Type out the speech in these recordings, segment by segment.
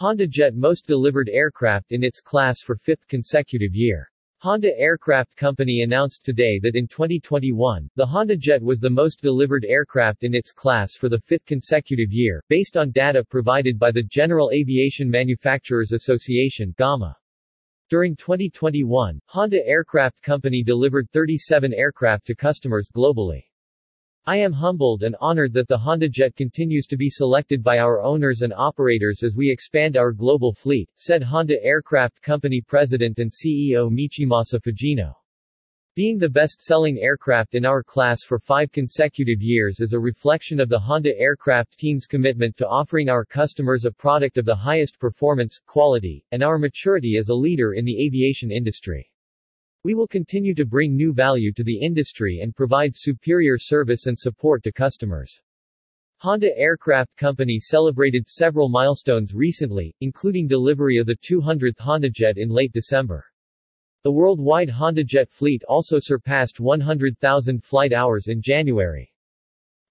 Honda Jet most delivered aircraft in its class for fifth consecutive year. Honda Aircraft Company announced today that in 2021, the Honda Jet was the most delivered aircraft in its class for the fifth consecutive year, based on data provided by the General Aviation Manufacturers Association GAMA. During 2021, Honda Aircraft Company delivered 37 aircraft to customers globally. I am humbled and honored that the Honda Jet continues to be selected by our owners and operators as we expand our global fleet, said Honda Aircraft Company President and CEO Michimasa Fujino. Being the best-selling aircraft in our class for five consecutive years is a reflection of the Honda aircraft team's commitment to offering our customers a product of the highest performance, quality, and our maturity as a leader in the aviation industry. We will continue to bring new value to the industry and provide superior service and support to customers. Honda Aircraft Company celebrated several milestones recently, including delivery of the 200th HondaJet in late December. The worldwide HondaJet fleet also surpassed 100,000 flight hours in January.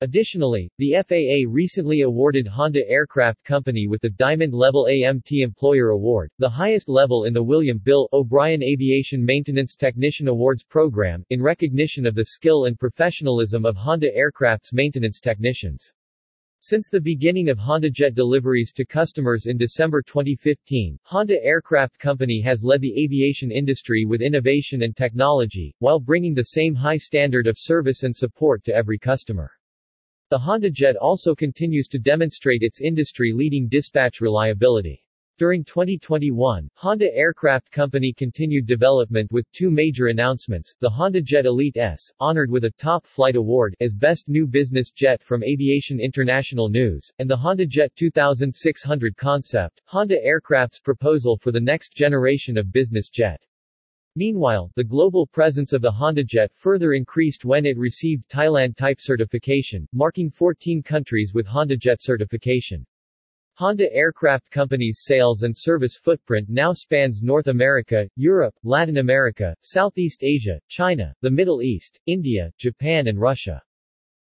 Additionally, the FAA recently awarded Honda Aircraft Company with the Diamond Level AMT Employer Award, the highest level in the William Bill O'Brien Aviation Maintenance Technician Awards program, in recognition of the skill and professionalism of Honda Aircraft's maintenance technicians. Since the beginning of HondaJet deliveries to customers in December 2015, Honda Aircraft Company has led the aviation industry with innovation and technology, while bringing the same high standard of service and support to every customer. The Honda Jet also continues to demonstrate its industry-leading dispatch reliability. During 2021, Honda Aircraft Company continued development with two major announcements, the Honda Jet Elite S, honored with a Top Flight Award as Best New Business Jet from Aviation International News, and the Honda Jet 2600 concept, Honda Aircraft's proposal for the next generation of business jet. Meanwhile, the global presence of the HondaJet further increased when it received Thailand Type certification, marking 14 countries with HondaJet certification. Honda Aircraft Company's sales and service footprint now spans North America, Europe, Latin America, Southeast Asia, China, the Middle East, India, Japan and Russia.